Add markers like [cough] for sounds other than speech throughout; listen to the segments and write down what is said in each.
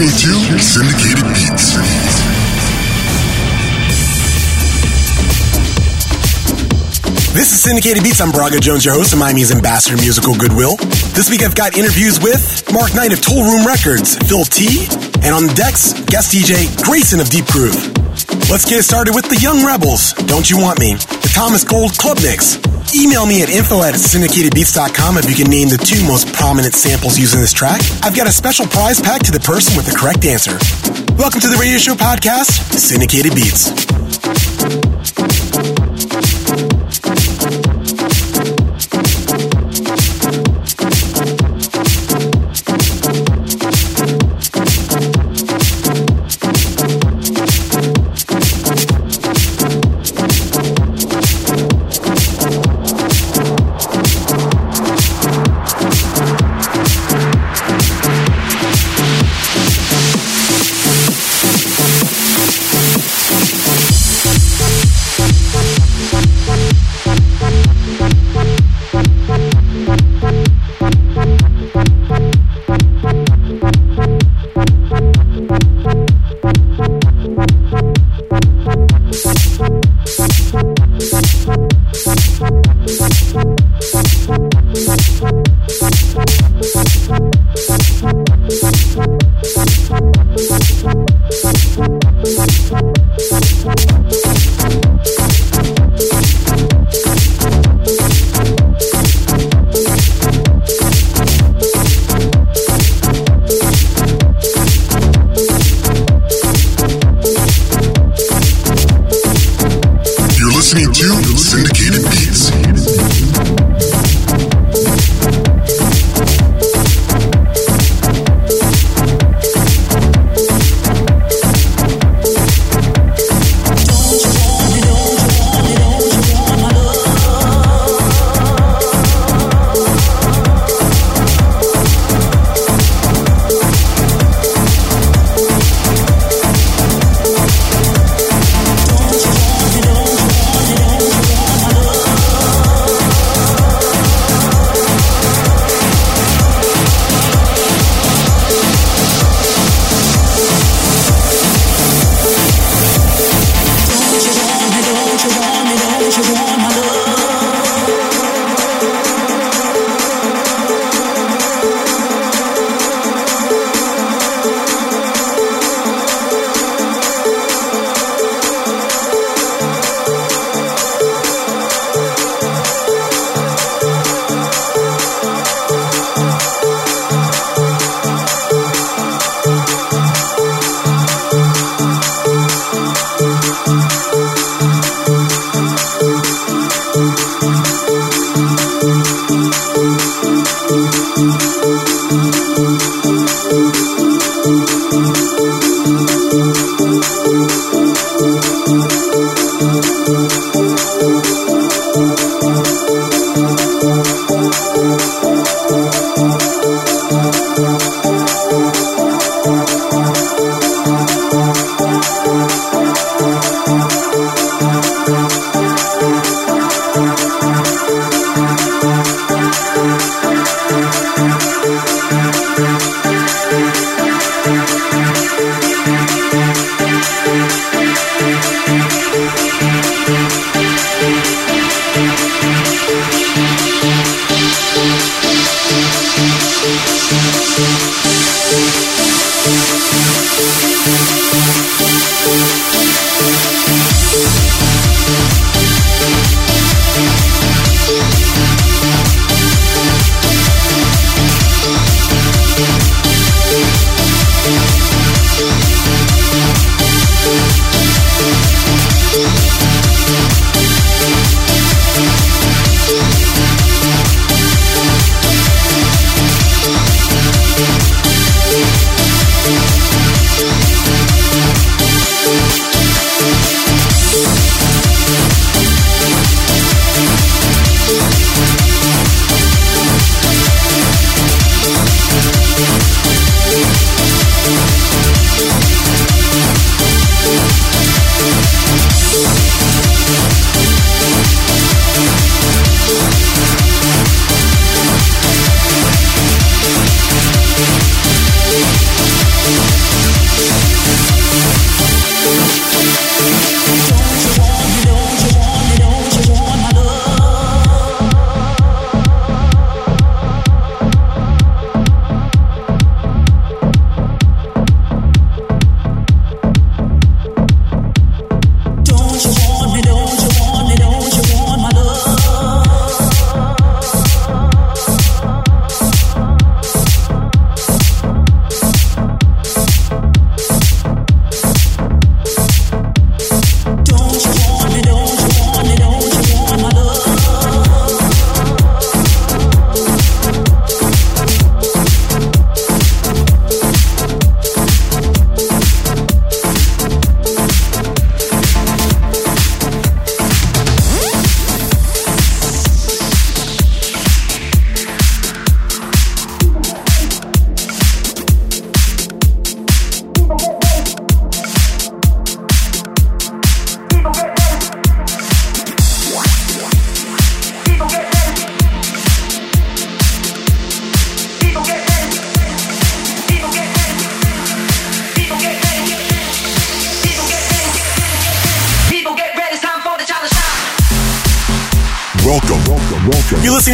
listening to Syndicated Beats. This is Syndicated Beats. I'm Braga Jones, your host of Miami's Ambassador Musical Goodwill. This week I've got interviews with Mark Knight of Toolroom Records, Phil T, and on the decks, guest DJ Grayson of Deep Groove. Let's get started with the Young Rebels, Don't You Want Me, the Thomas Gold Club Mix. Email me at info at syndicatedbeats.com if you can name the two most prominent samples used in this track. I've got a special prize pack to the person with the correct answer. Welcome to the radio show podcast, Syndicated Beats.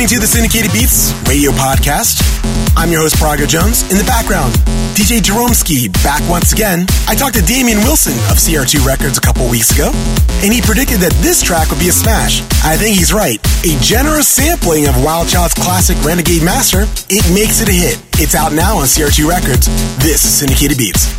Listening to the Syndicated Beats radio podcast. I'm your host, Braga Jones. In the background, DJ Jeromski back once again. I talked to Damian Wilson of CR2 Records a couple weeks ago, and he predicted that this track would be a smash. I think he's right. A generous sampling of Wild Child's classic Renegade Master, it makes it a hit. It's out now on CR2 Records. This is Syndicated Beats.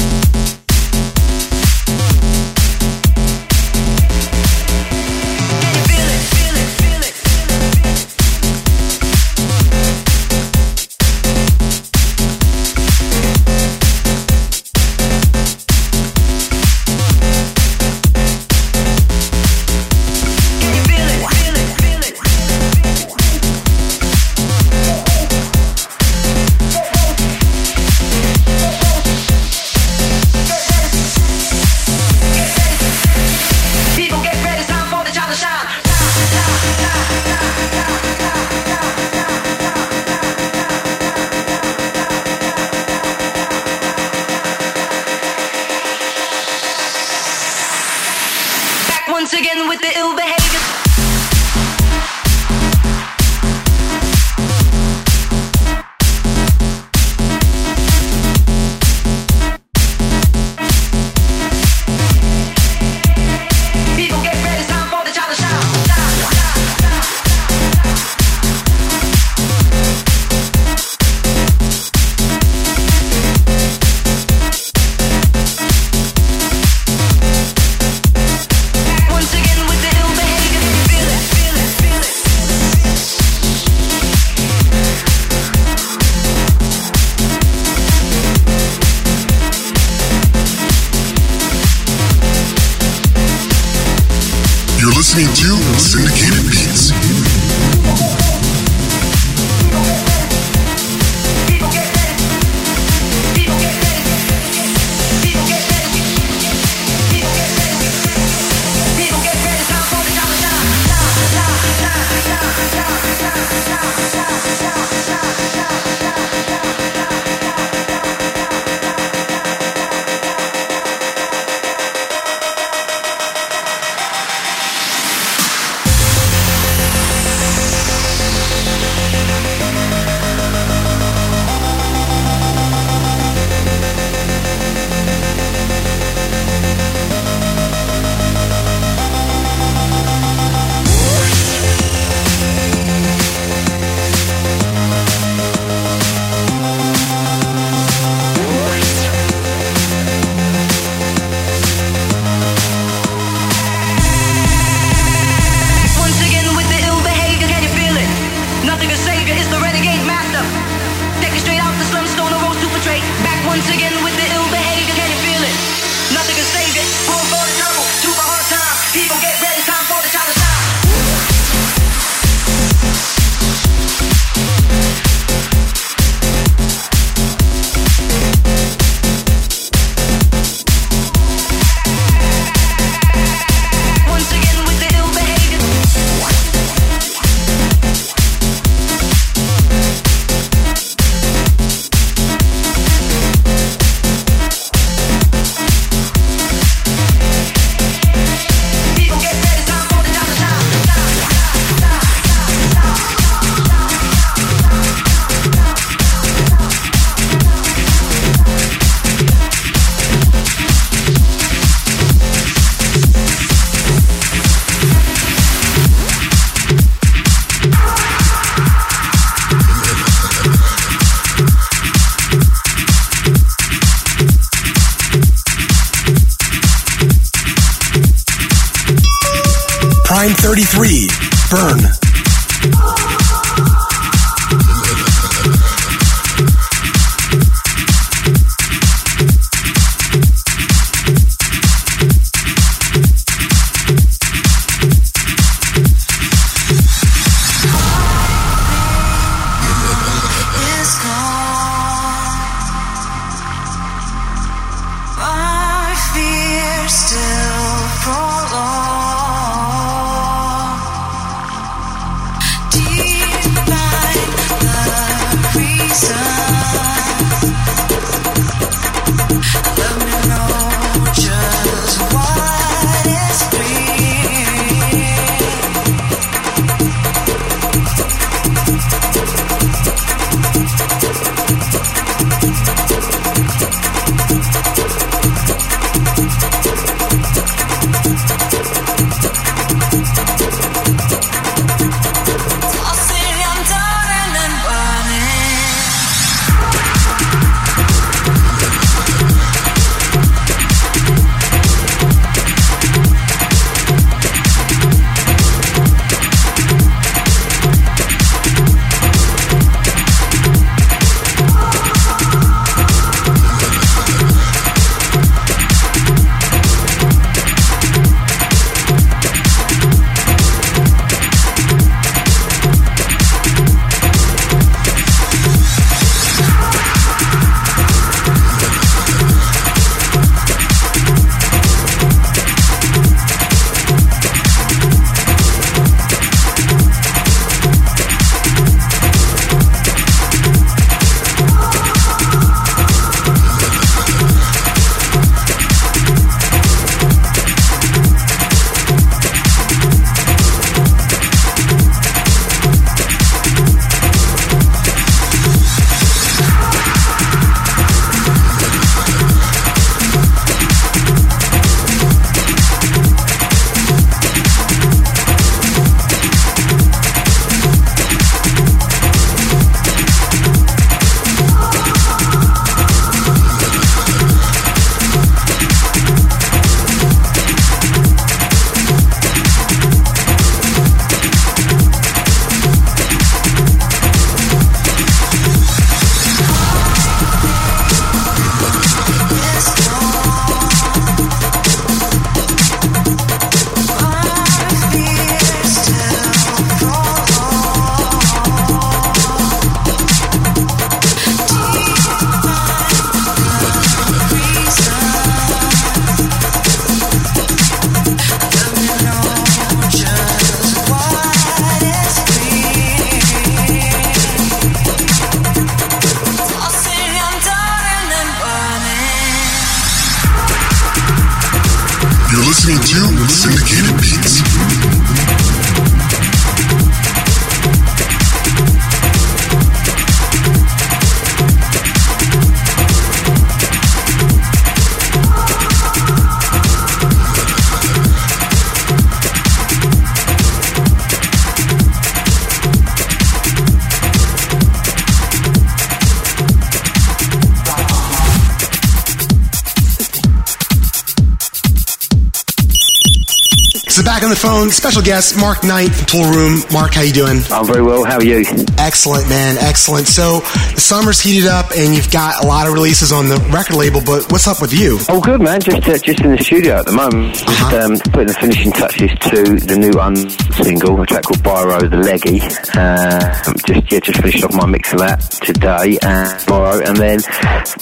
Special guest Mark Knight Tool Room. Mark, how you doing? I'm very well. How are you? Excellent, man. Excellent. So the summer's heated up, and you've got a lot of releases on the record label. But what's up with you? Oh, good man. Just uh, just in the studio at the moment. Just Uh-huh. um, putting the finishing touches to the new un single, a track called Biro the Leggy. Uh, just yeah, just finished off my mix of that today and tomorrow, and then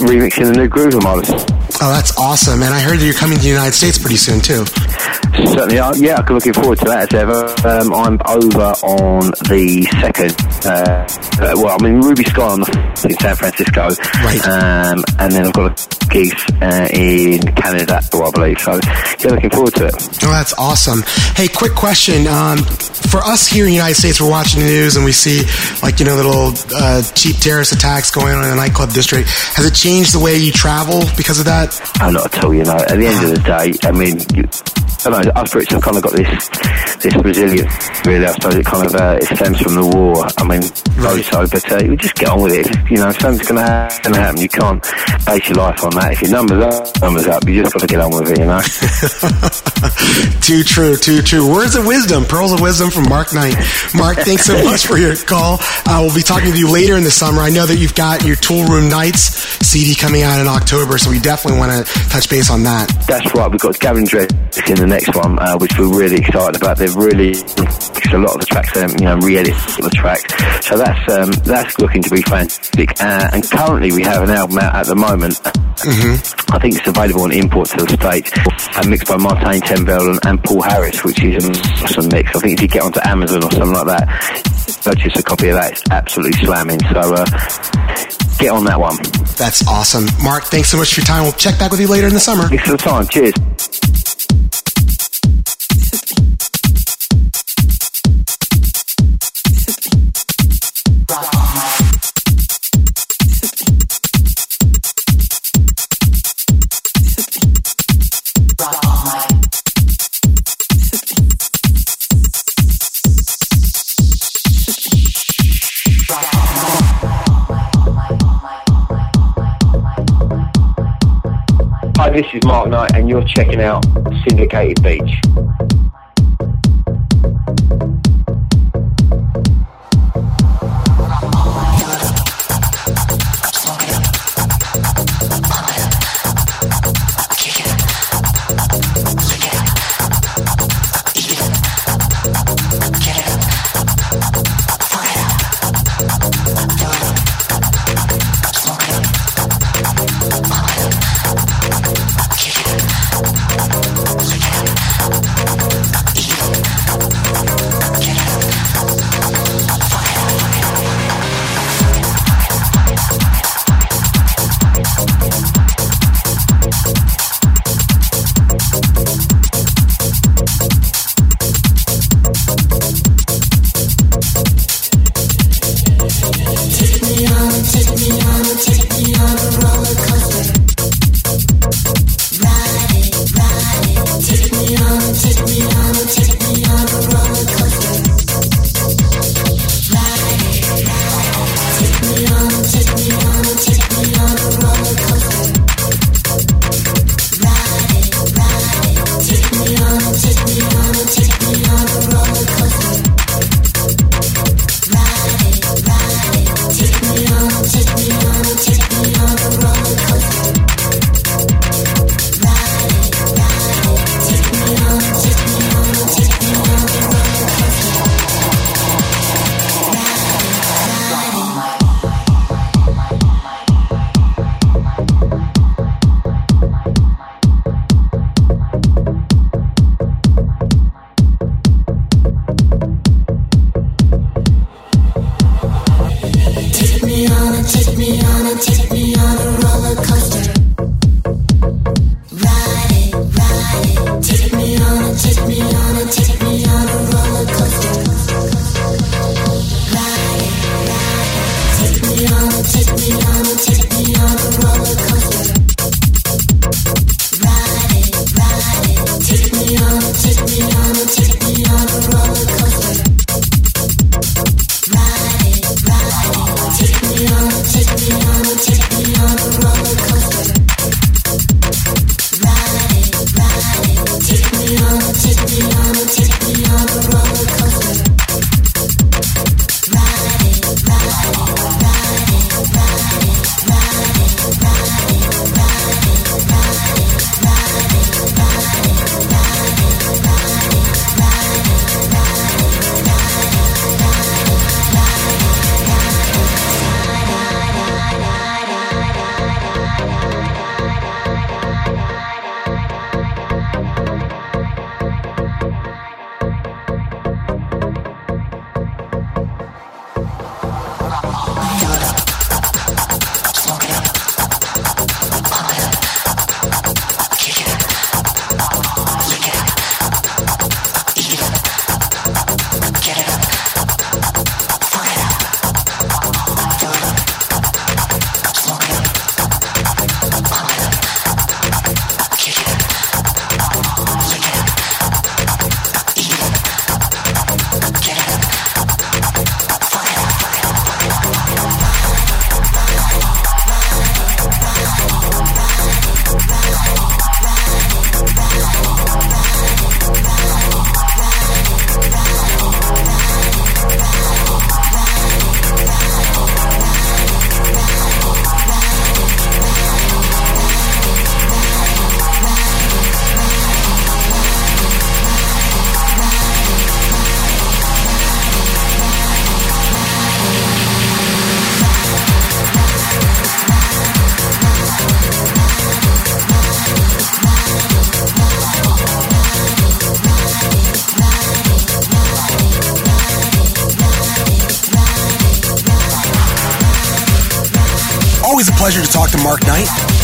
remixing the new Groove Models. Oh, that's awesome, man. I heard that you're coming to the United States pretty soon too. Certainly, uh, yeah, I'm looking forward to that as ever. Um, I'm over on the second. Uh, uh, well, I'm in Ruby Skye on the, in San Francisco, Right. Um, and then I've got a gigs uh, in Canada, I believe. So, yeah, looking forward to it. Oh, that's awesome. Hey, quick question. Um, for us here in the United States, we're watching the news and we see, like, you know, little uh, cheap terrorist attacks going on in the nightclub district. Has it changed the way you travel because of that? I'm not at all. You know, at the end of the day, I mean, you, I don't know. Us Brits have kind of got this this resilience. Really, I suppose it kind of uh, it stems from the war. I mean, Right. so, but uh, you just get on with it. You know, something's going to happen. You can't base your life on that. If your numbers up, numbers up. You just got to get on with it. You know. [laughs] too true, too true. Words of wisdom, pearls of wisdom from Mark Knight. Mark, thanks so much for your call. Uh, we'll be talking to you later in the summer. I know that you've got your Tool Room Knights CD coming out in October, so we definitely want to touch base on that. That's right. We've got Gavin Dredd in the next one, uh, which we're really excited about. They've really, a lot of the tracks, um, you know, re-edit the tracks. So that's um, that's looking to be fantastic. Uh, and currently, we have an album out at the moment. I think it's available on import to the states, and mixed by Martijn ten Velden and, and Paul Harris, which is an awesome mix. I think if you get onto Amazon or something like that, purchase a copy of that. It's absolutely slamming. So uh, get on that one. That's awesome. Mark, thanks so much for your time. We'll check back with you later in the summer. Thanks for the time. Cheers. Hi, this is Mark Knight, and you're checking out Syndicated Beats.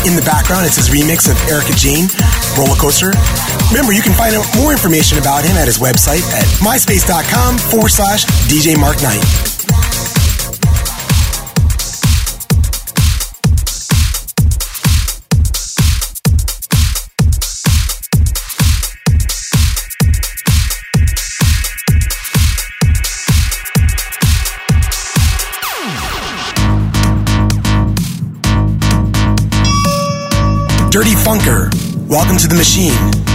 In the background, it's his remix of Erika Jayne, Roller Coaster. Remember, you can find out more information about him at his website at myspace.com forward slash DJ Mark Knight. Welcome to the machine.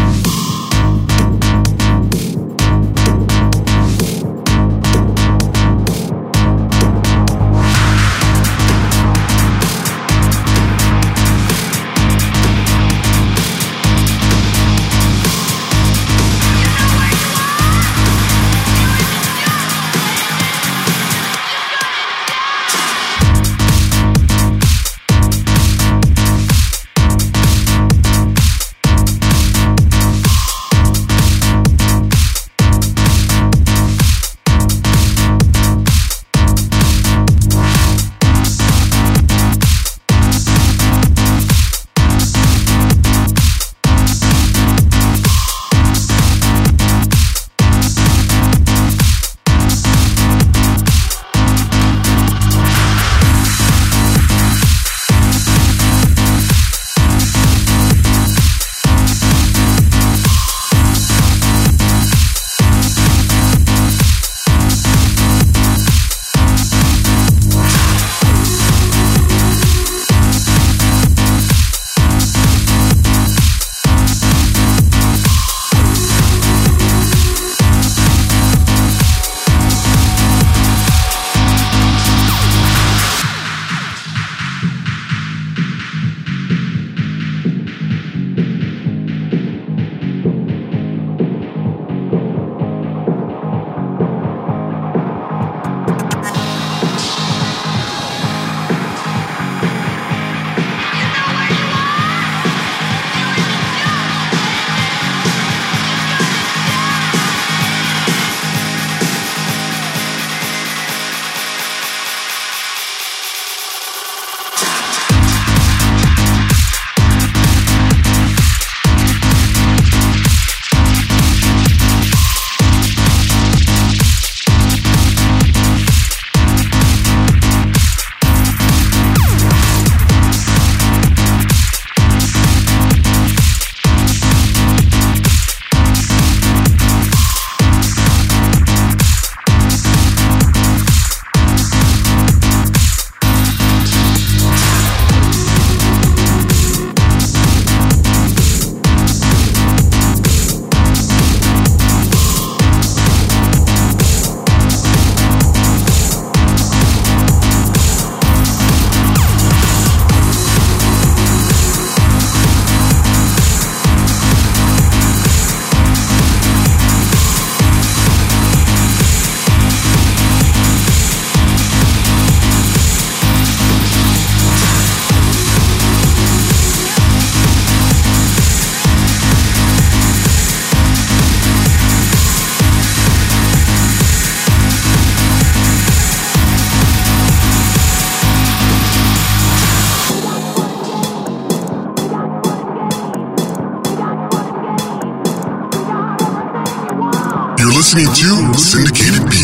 Listening to Syndicated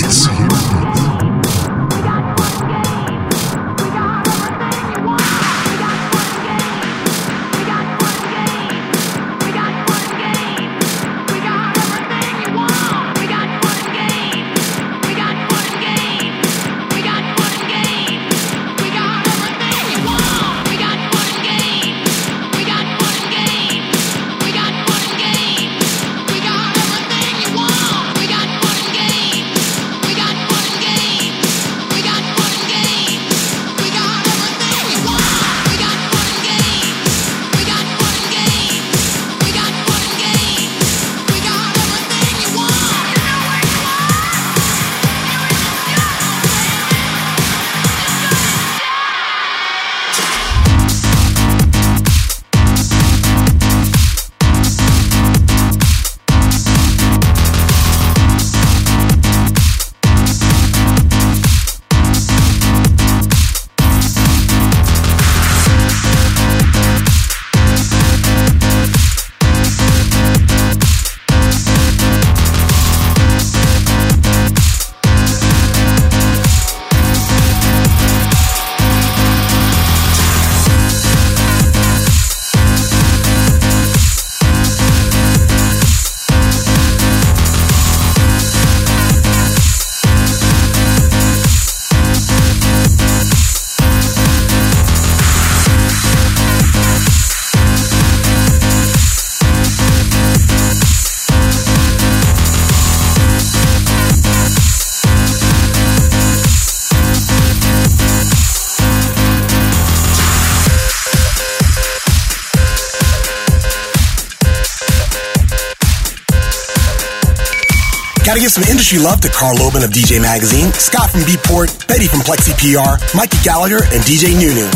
some industry love to Carl Loben of DJ Magazine, Scott from Beatport, Betty from Plexi PR, Mikey Gallagher, and DJ Nunu.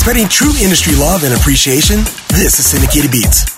Spreading true industry love and appreciation, this is Syndicated Beats.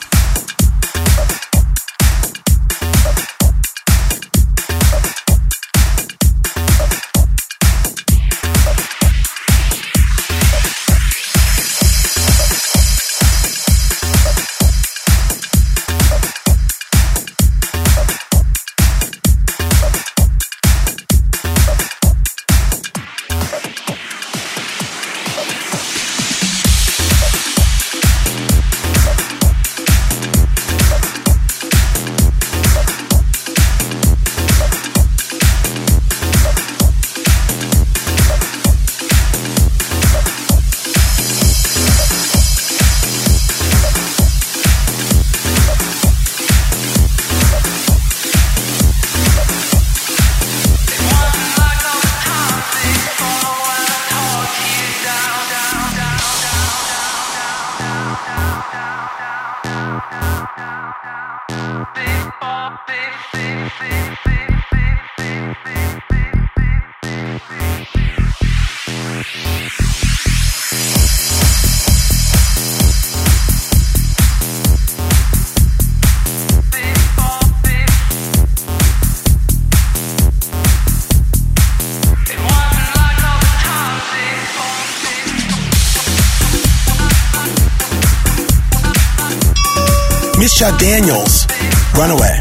Mischa Daniels, Runaway.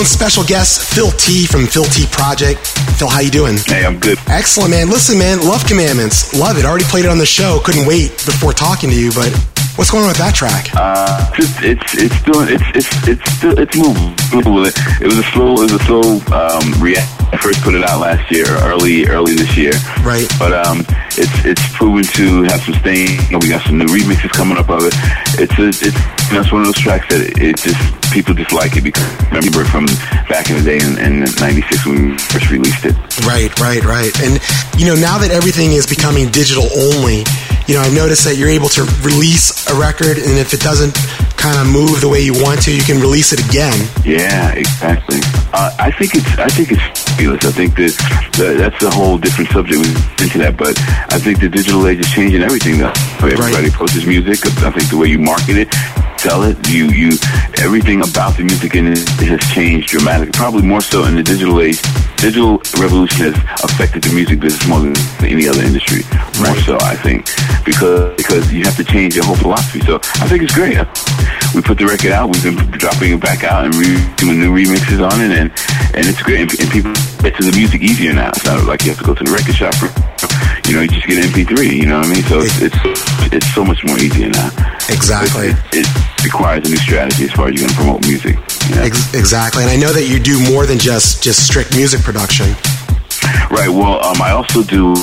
So with me on the phone, special guest Phil T from Phil T Project. Phil, how you doing? Hey, I'm good. Excellent, man. Listen, man, love Commandments. Love it. Already played it on the show. Couldn't wait before talking to you, but what's going on with that track? Uh, it's it's it's doing it's it's it's still it's moving. It was a slow it was a slow um, react. I first put it out last year, early early this year. Right. But um, it's it's proven to have some staying. We got some new remixes coming up of it. It's a, it's you know, it's one of those tracks that it just people just like it because remember from back in the day in, in '96 when we first released it. Right, right, right. And you know, now that everything is becoming digital only, you know, I've noticed that you're able to release a record, and if it doesn't kind of move the way you want to, you can release it again. Yeah, exactly. Uh, I think it's I think it's fabulous. I think that, that that's a whole different subject We into that, but I think the digital age is changing everything. Though everybody right. posts music. I think the way you market it, sell it, you you everything about the music in it has changed dramatically. Probably more so in the digital age. Digital revolution has affected the music business more than any other industry. More right. so, I think, because because you have to change your whole philosophy. So I think it's great. We put the record out. We've been dropping it back out and re- doing new remixes on it, and and it's great. And, and people get to the music easier now. It's not like you have to go to the record shop. For, you know, you just get an MP3. You know what I mean? So it's it's, it's so much more easier now. Exactly. It, it, requires a new strategy as far as you're going to promote music. You know? Ex- exactly. And I know that you do more than just just strict music production. Right. Well, um, I also do.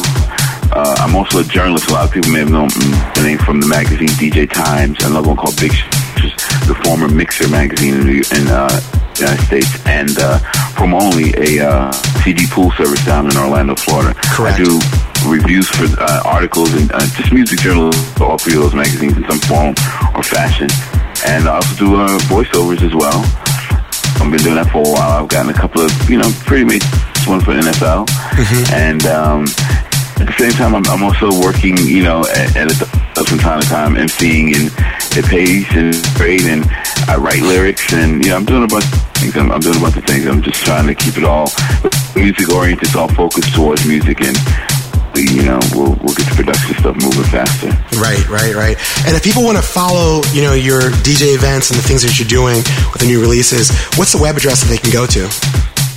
Uh, I'm also a journalist. A lot of people may have known the name from the magazine DJ Times. Another one called Big, which is the former Mixer magazine in the in, uh, United States, and uh, Promo Only a uh, CD pool service down in Orlando, Florida. Correct. I do reviews for uh, articles and uh, just music journals for all three of those magazines in some form or fashion. And I also do uh, voiceovers as well. I've been doing that for a while. I've gotten a couple of, you know, pretty much one for NFL. Mm-hmm. And um, at the same time, I'm, I'm also working, you know, at, at a, from time to time, emceeing and it pays and great. And I write lyrics and, you know, I'm doing a bunch of things. I'm, I'm doing a bunch of things. I'm just trying to keep it all music oriented. It's all focused towards music and you know, we'll, we'll get the production stuff moving faster. Right, right, right. And if people want to follow, you know, your DJ events and the things that you're doing with the new releases, what's the web address that they can go to?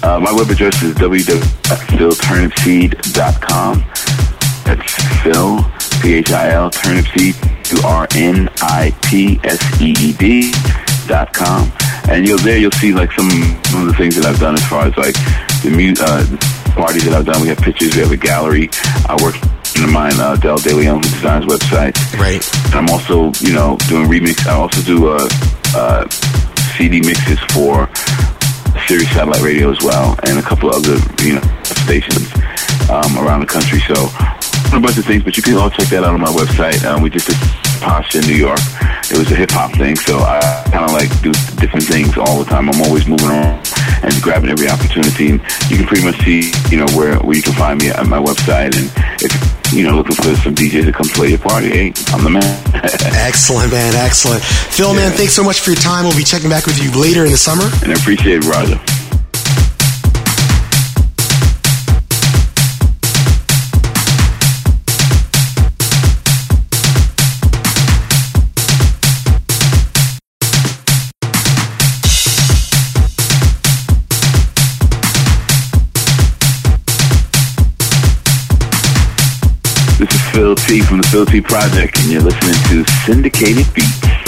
Uh, my web address is www.philturnipseed.com. That's Phil, P-H-I-L, turnipseed, U-R-N-I-P-S-E-E-D dot com. And you'll there you'll see like some, some of the things that I've done as far as like the music, uh, parties that I've done. We have pictures. We have a gallery. I work in mine, uh, Del De Leon, who designs websites. Right. I'm also, you know, doing remix. I also do uh, uh, CD mixes for Sirius Satellite Radio as well, and a couple of other, you know, stations um, around the country. So a bunch of things, but you can all check that out on my website. Um, we just did Posh in New York. It was a hip hop thing, so I kind of like do different things all the time. I'm always moving on and grabbing every opportunity. And you can pretty much see, you know, where where you can find me at my website. And if you know looking for some DJs to come play your party, hey, I'm the man. [laughs] excellent, man. Excellent, Phil, yeah. man. Thanks so much for your time. We'll be checking back with you later in the summer. And I appreciate it, Roger. Phil T from the Phil T Project, and you're listening to Syndicated Beats.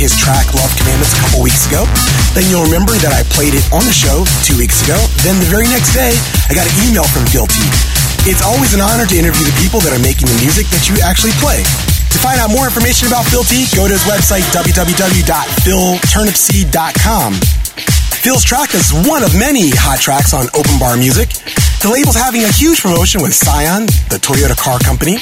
His track Love Commandments a couple weeks ago. Then you'll remember that I played it on the show two weeks ago. Then the very next day, I got an email from Phil T. It's always an honor to interview the people that are making the music that you actually play. To find out more information about Phil T, go to his website, www.philturnipseed.com. Phil's track is one of many hot tracks on Open Bar Music. The label's having a huge promotion with Scion, the Toyota car company.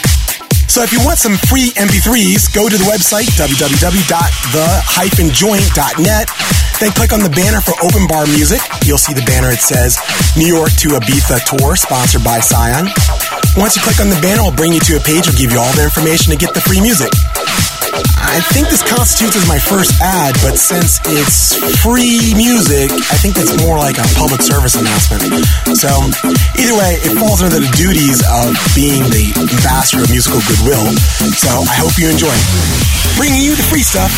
So if you want some free MP3s, go to the website www.the-joint.net. Then click on the banner for Open Bar Music. You'll see the banner. It says New York to Ibiza Tour, sponsored by Scion. Once you click on the banner, it'll bring you to a page. It'll give you all the information to get the free music. I think this constitutes as my first ad, but since it's free music, I think that's more like a public service announcement. So, either way, it falls under the duties of being the ambassador of musical goodwill. So, I hope you enjoy. Bringing you the free stuff,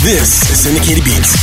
this is Syndicated Beats.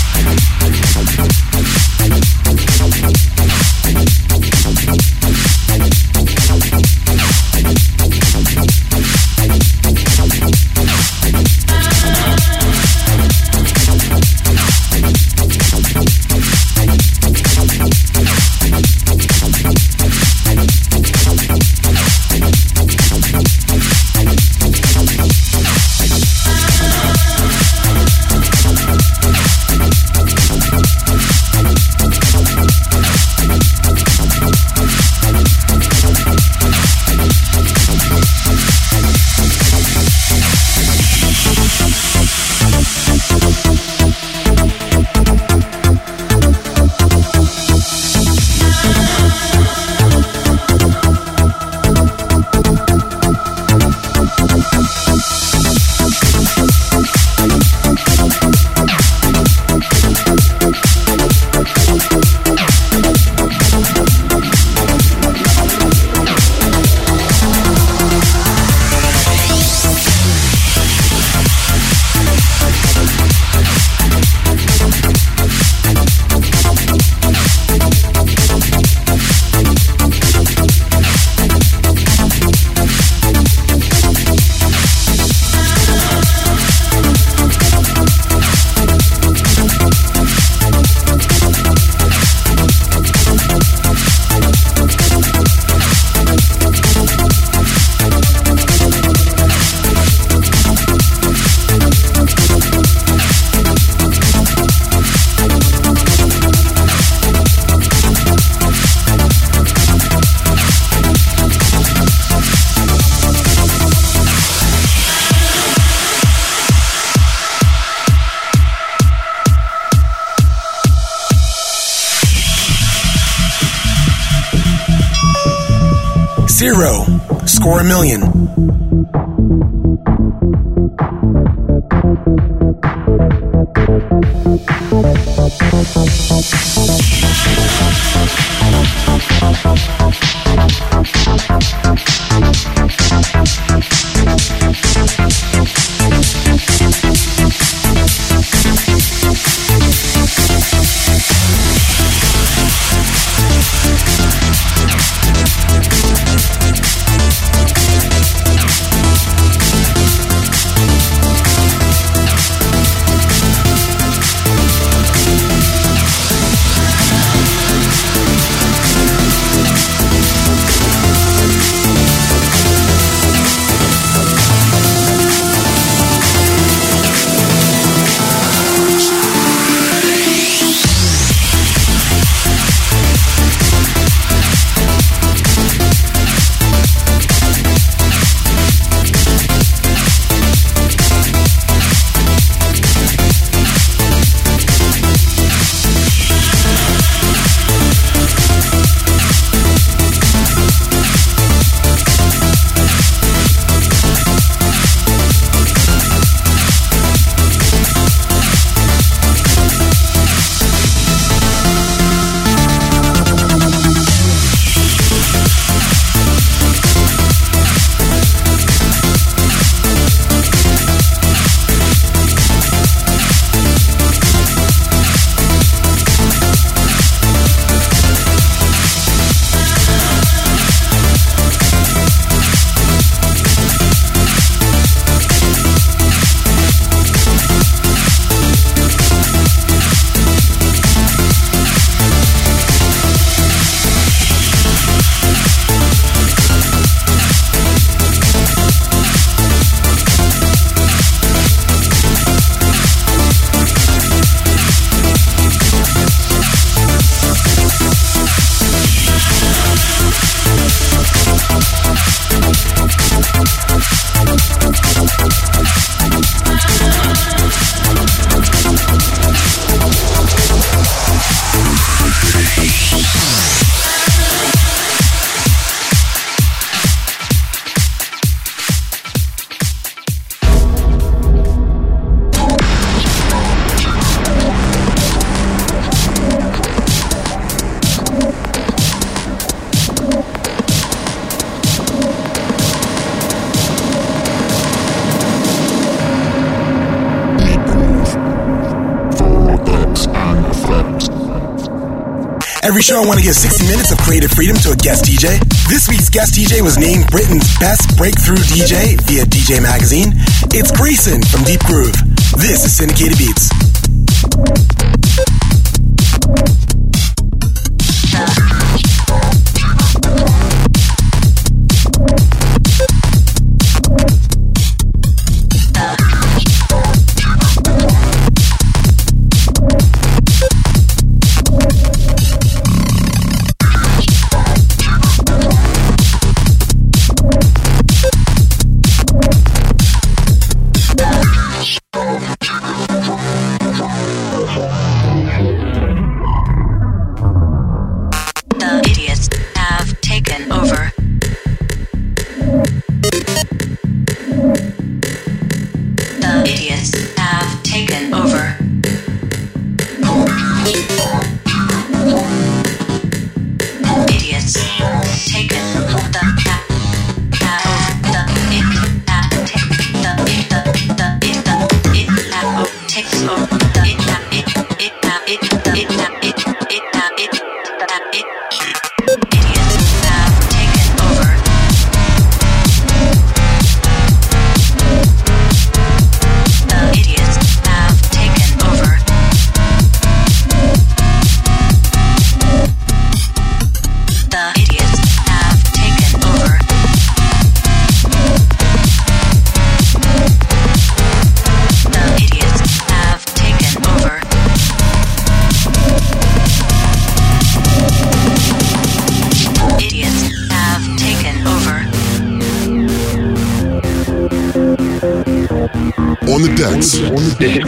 Million. Every show I want to give 60 minutes of creative freedom to a guest DJ. This week's guest DJ was named Britain's best breakthrough DJ via DJ Magazine. It's Grayson from Deep Groove. This is Syndicated Beats.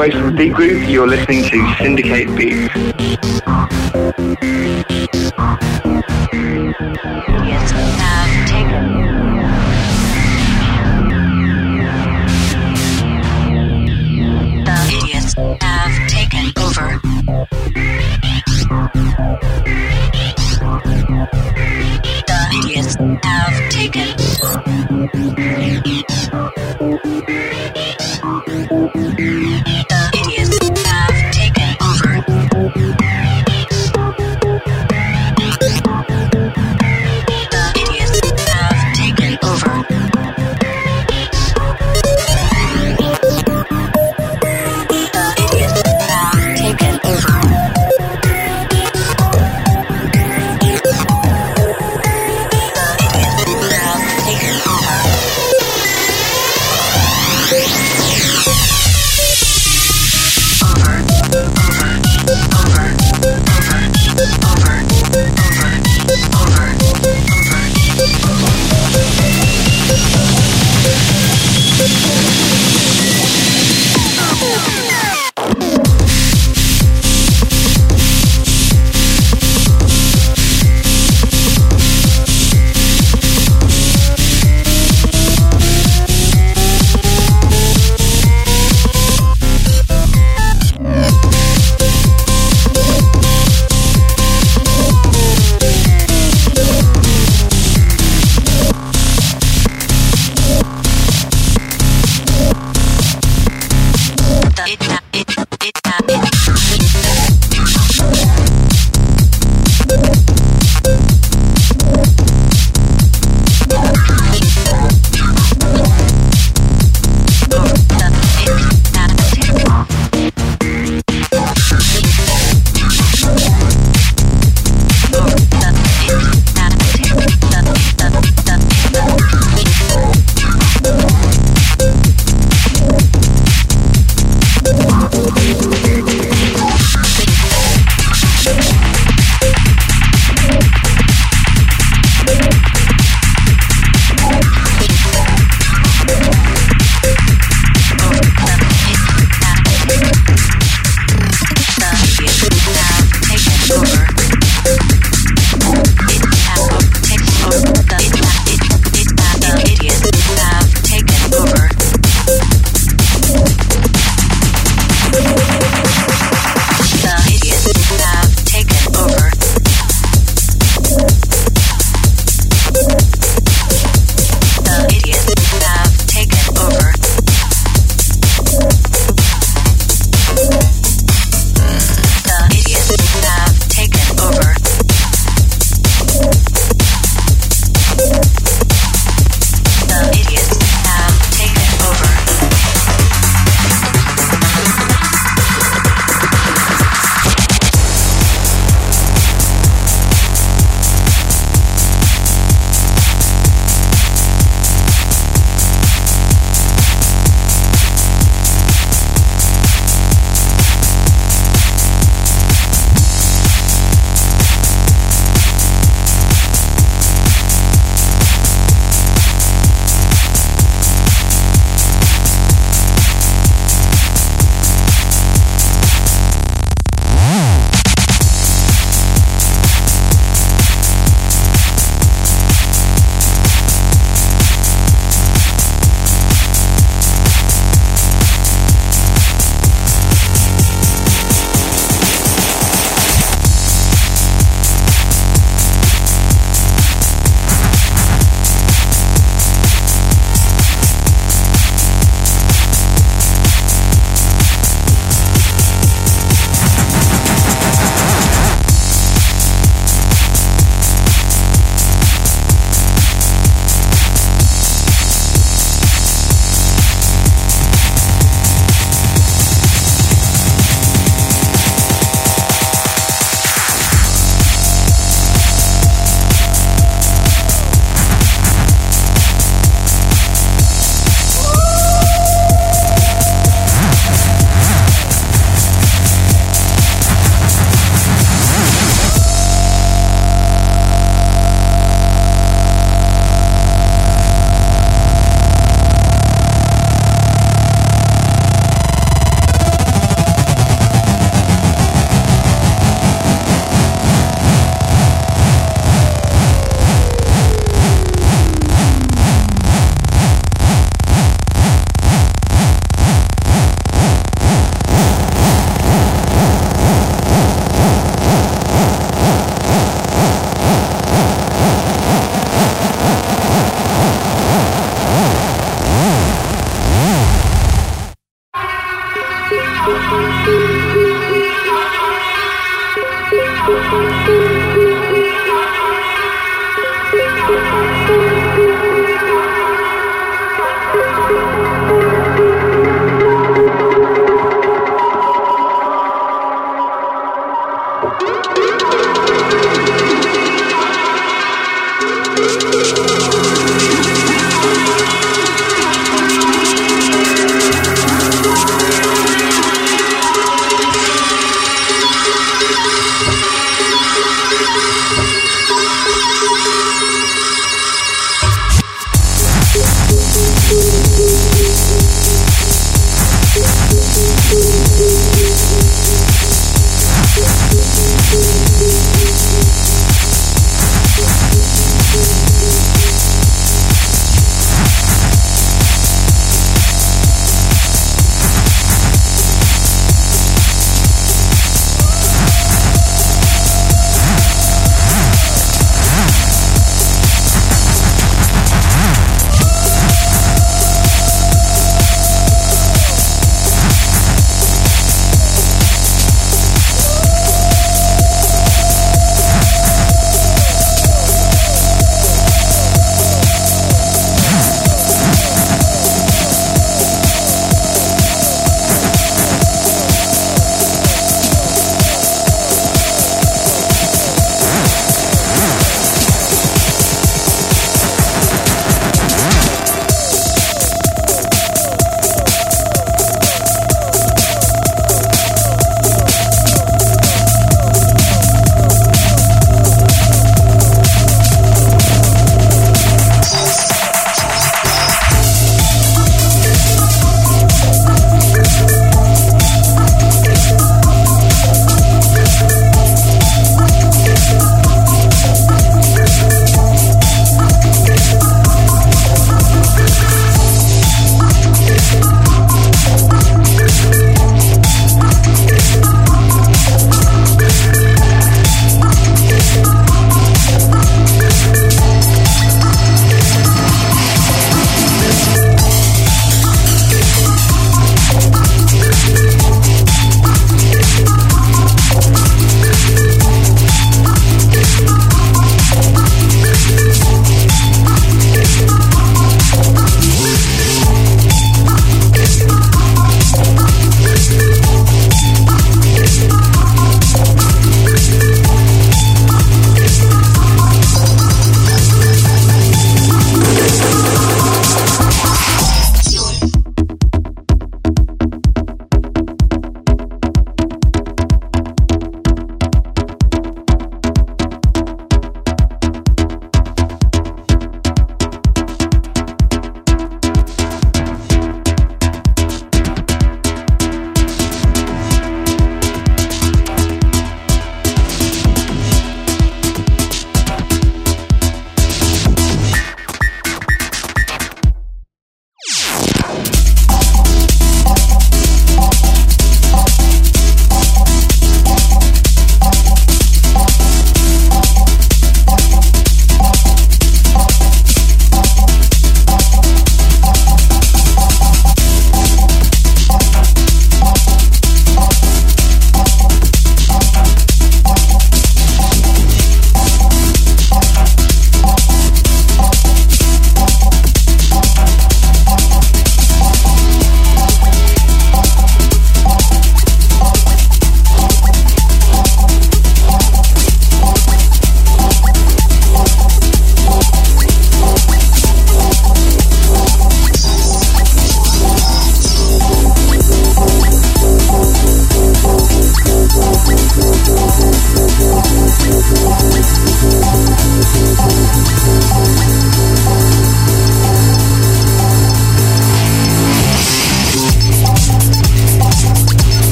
Grace from Deep Groove. You're listening to Syndicate Beats.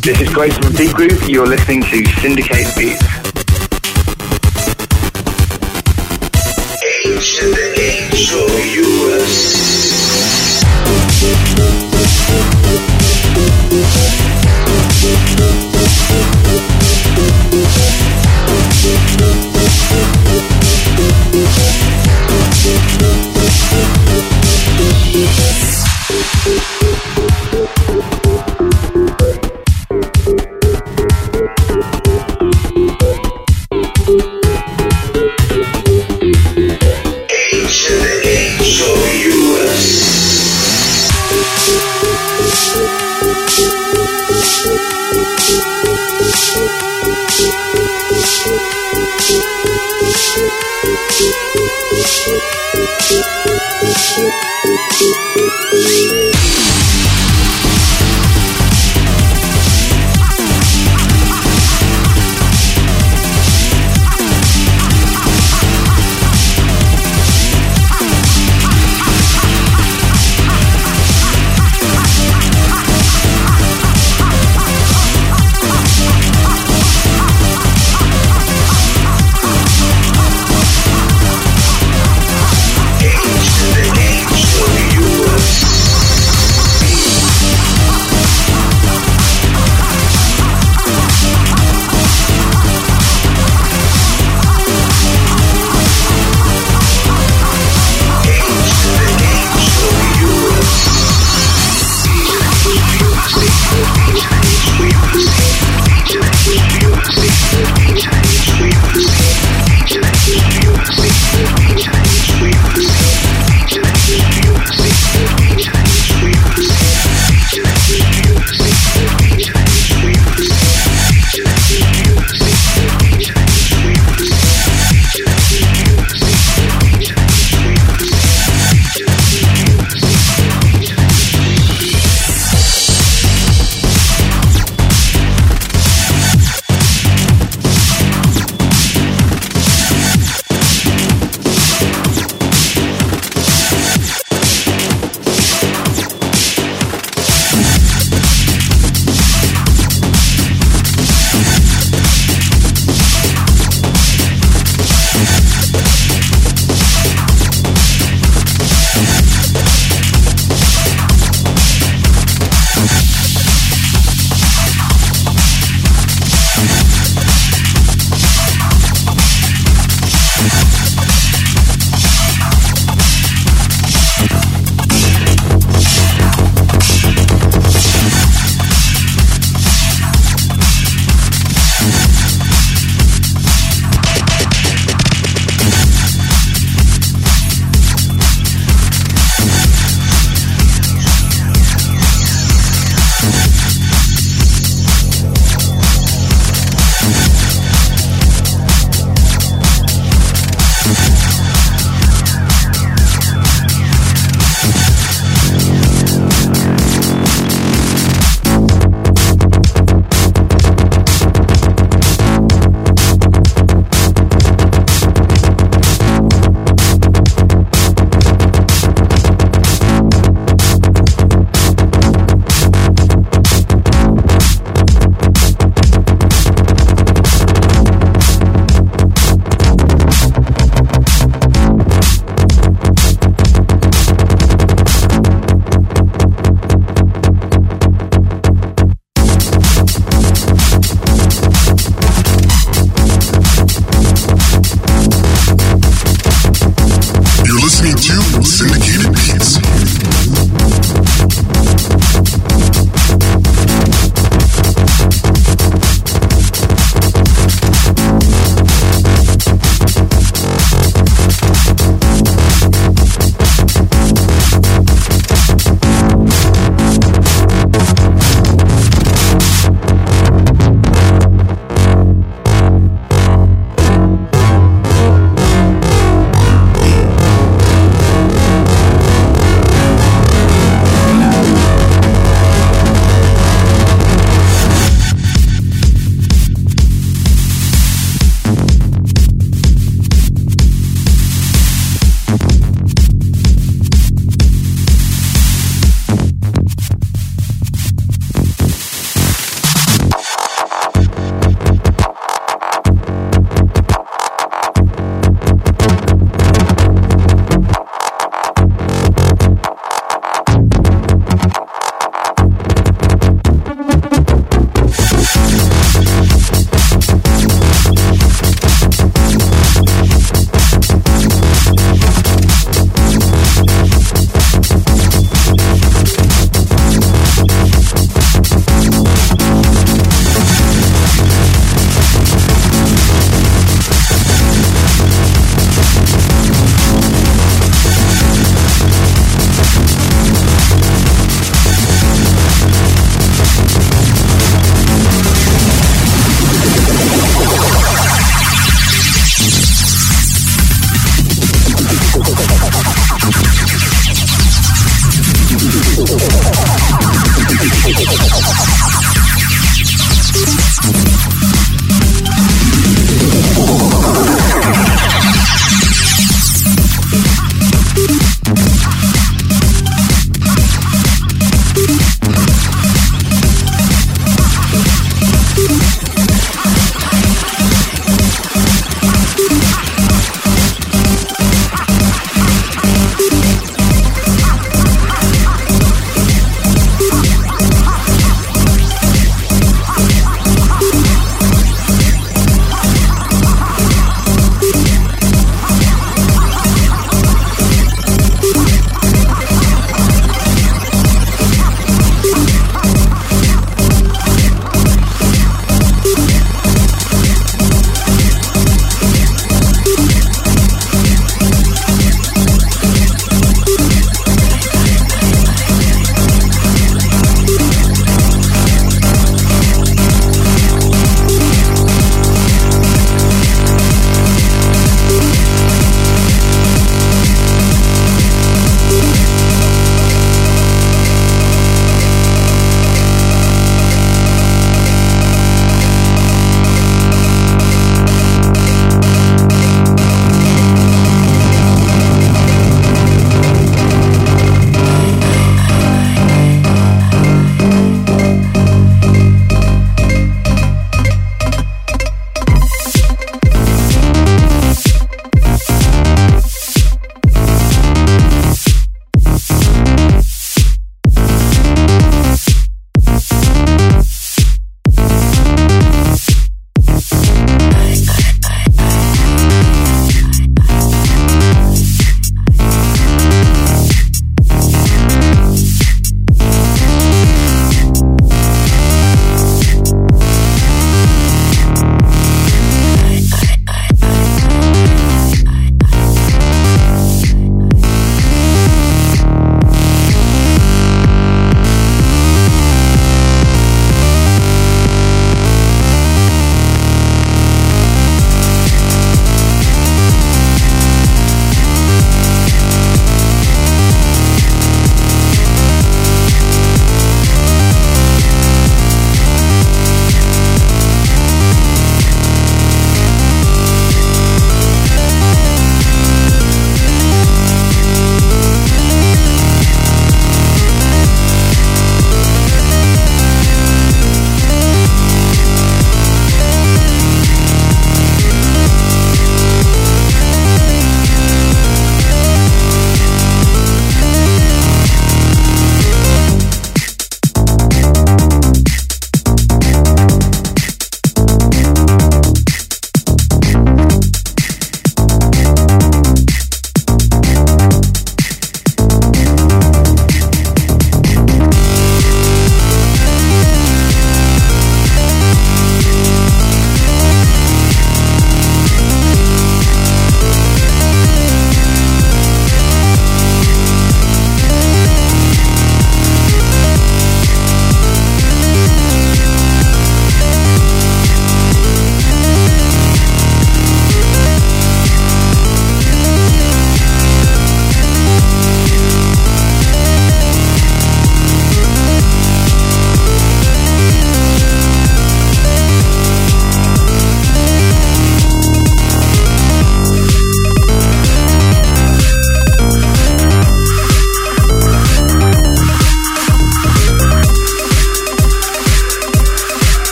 This is Grace from Deep Groove. You're listening to Syndicated Beats.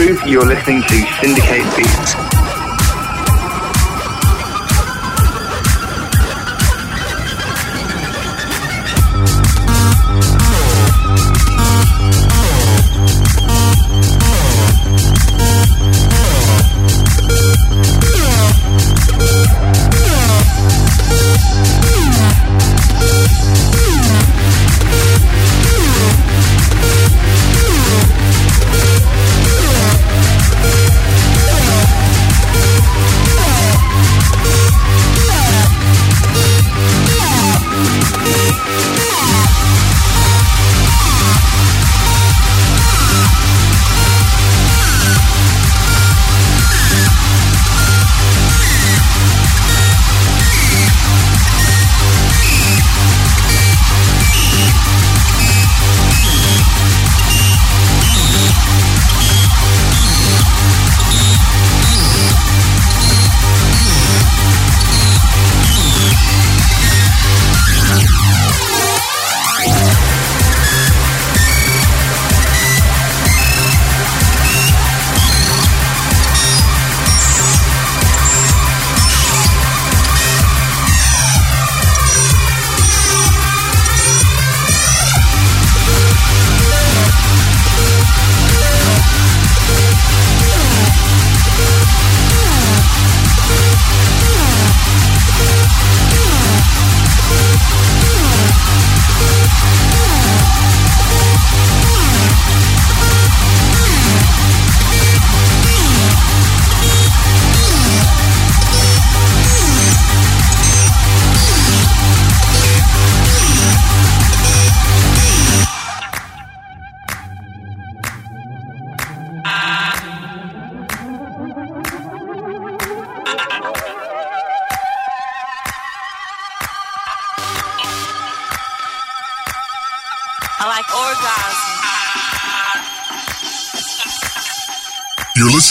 Groove. You're listening to Syndicated Beats.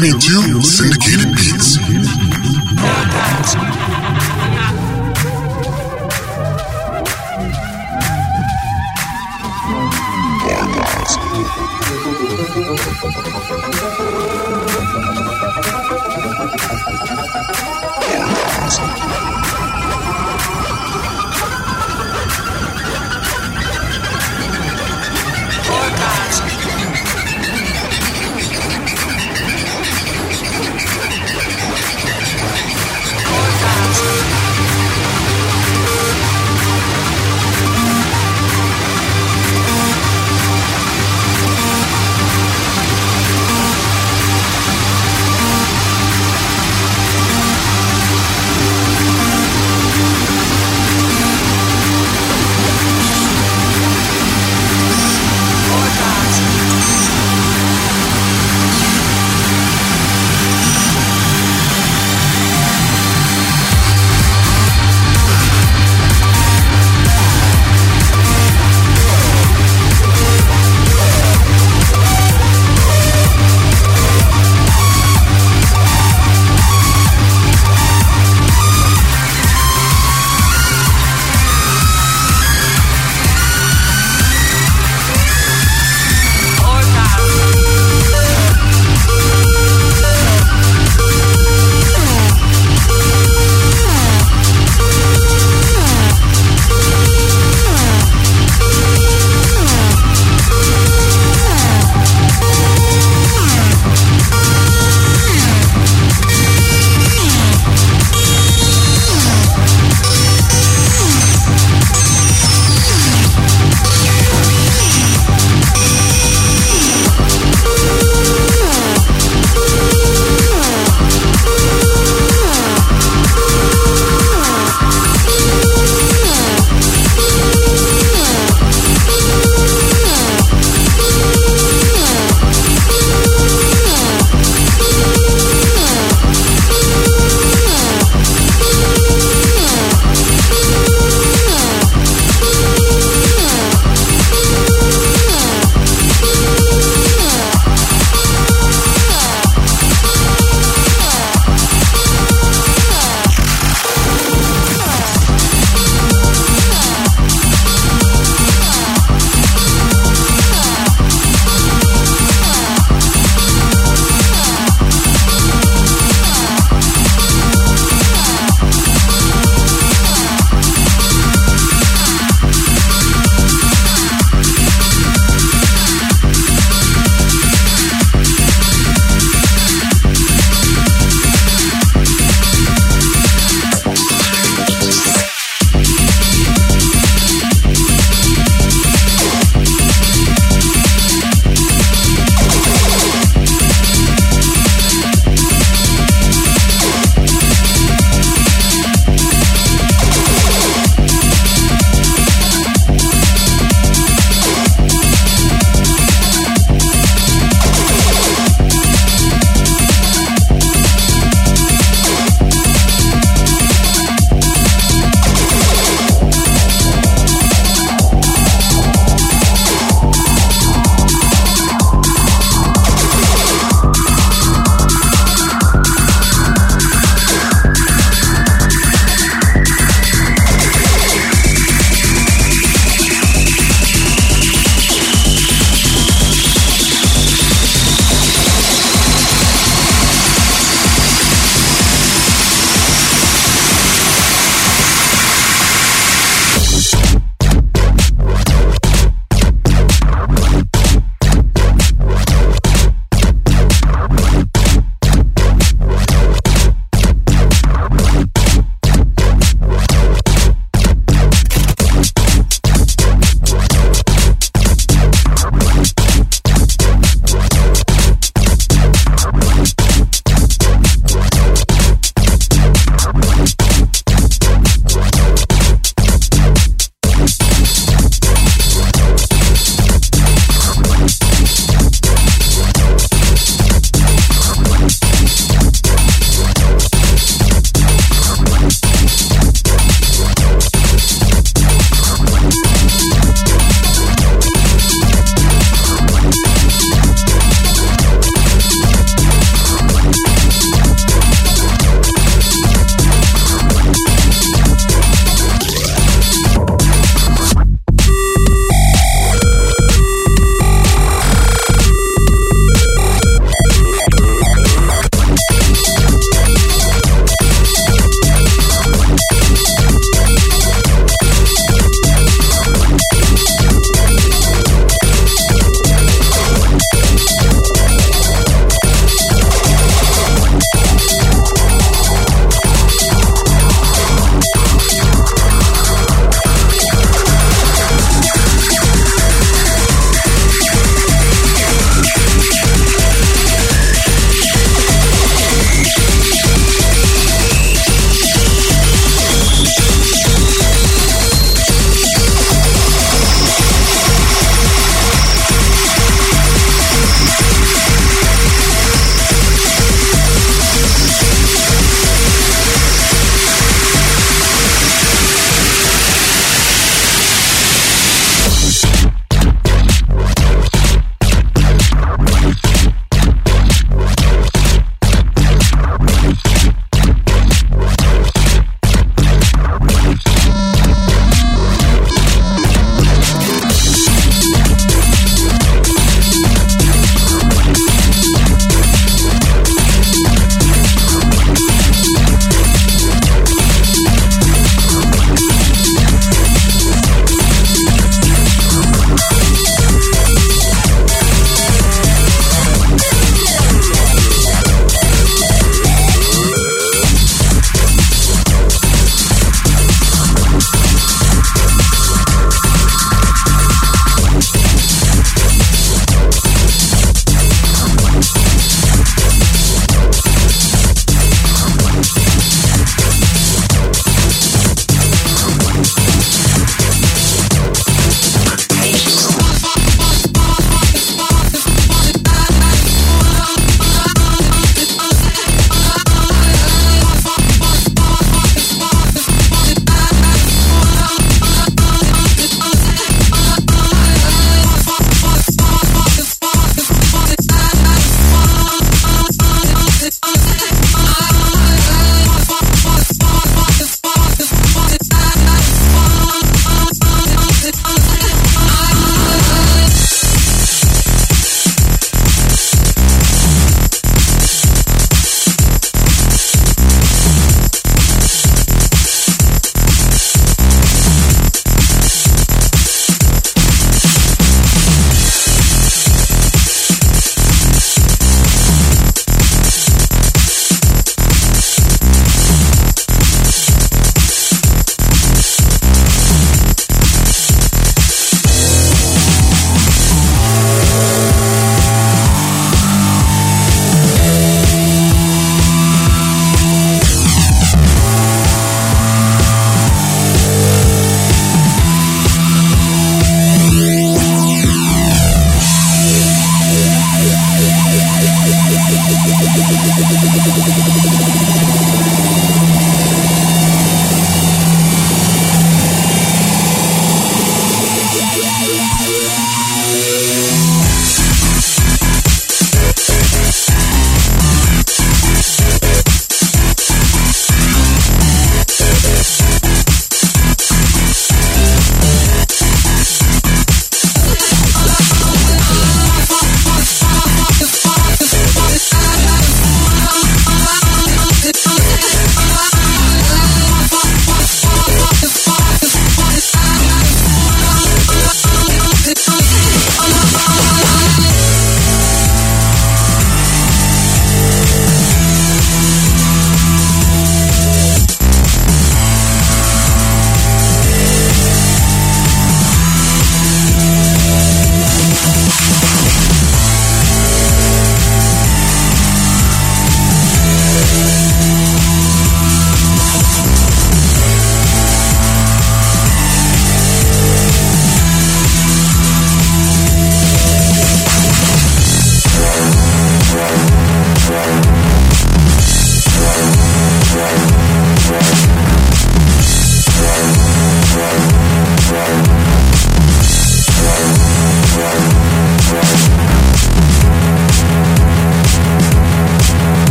Listening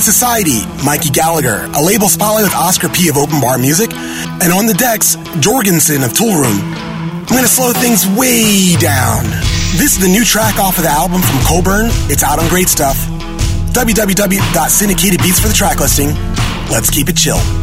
Society, Mikey Gallagher, a label spotlight with Oscar P of Open Bar Music, and on the decks, Jorgensen of Toolroom. I'm going to slow things way down. This is the new track off of the album from Coburn. It's out on Great Stuff. www.syndicatedbeats for the track listing. Let's keep it chill.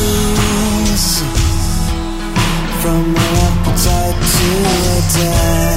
news From appetite to death.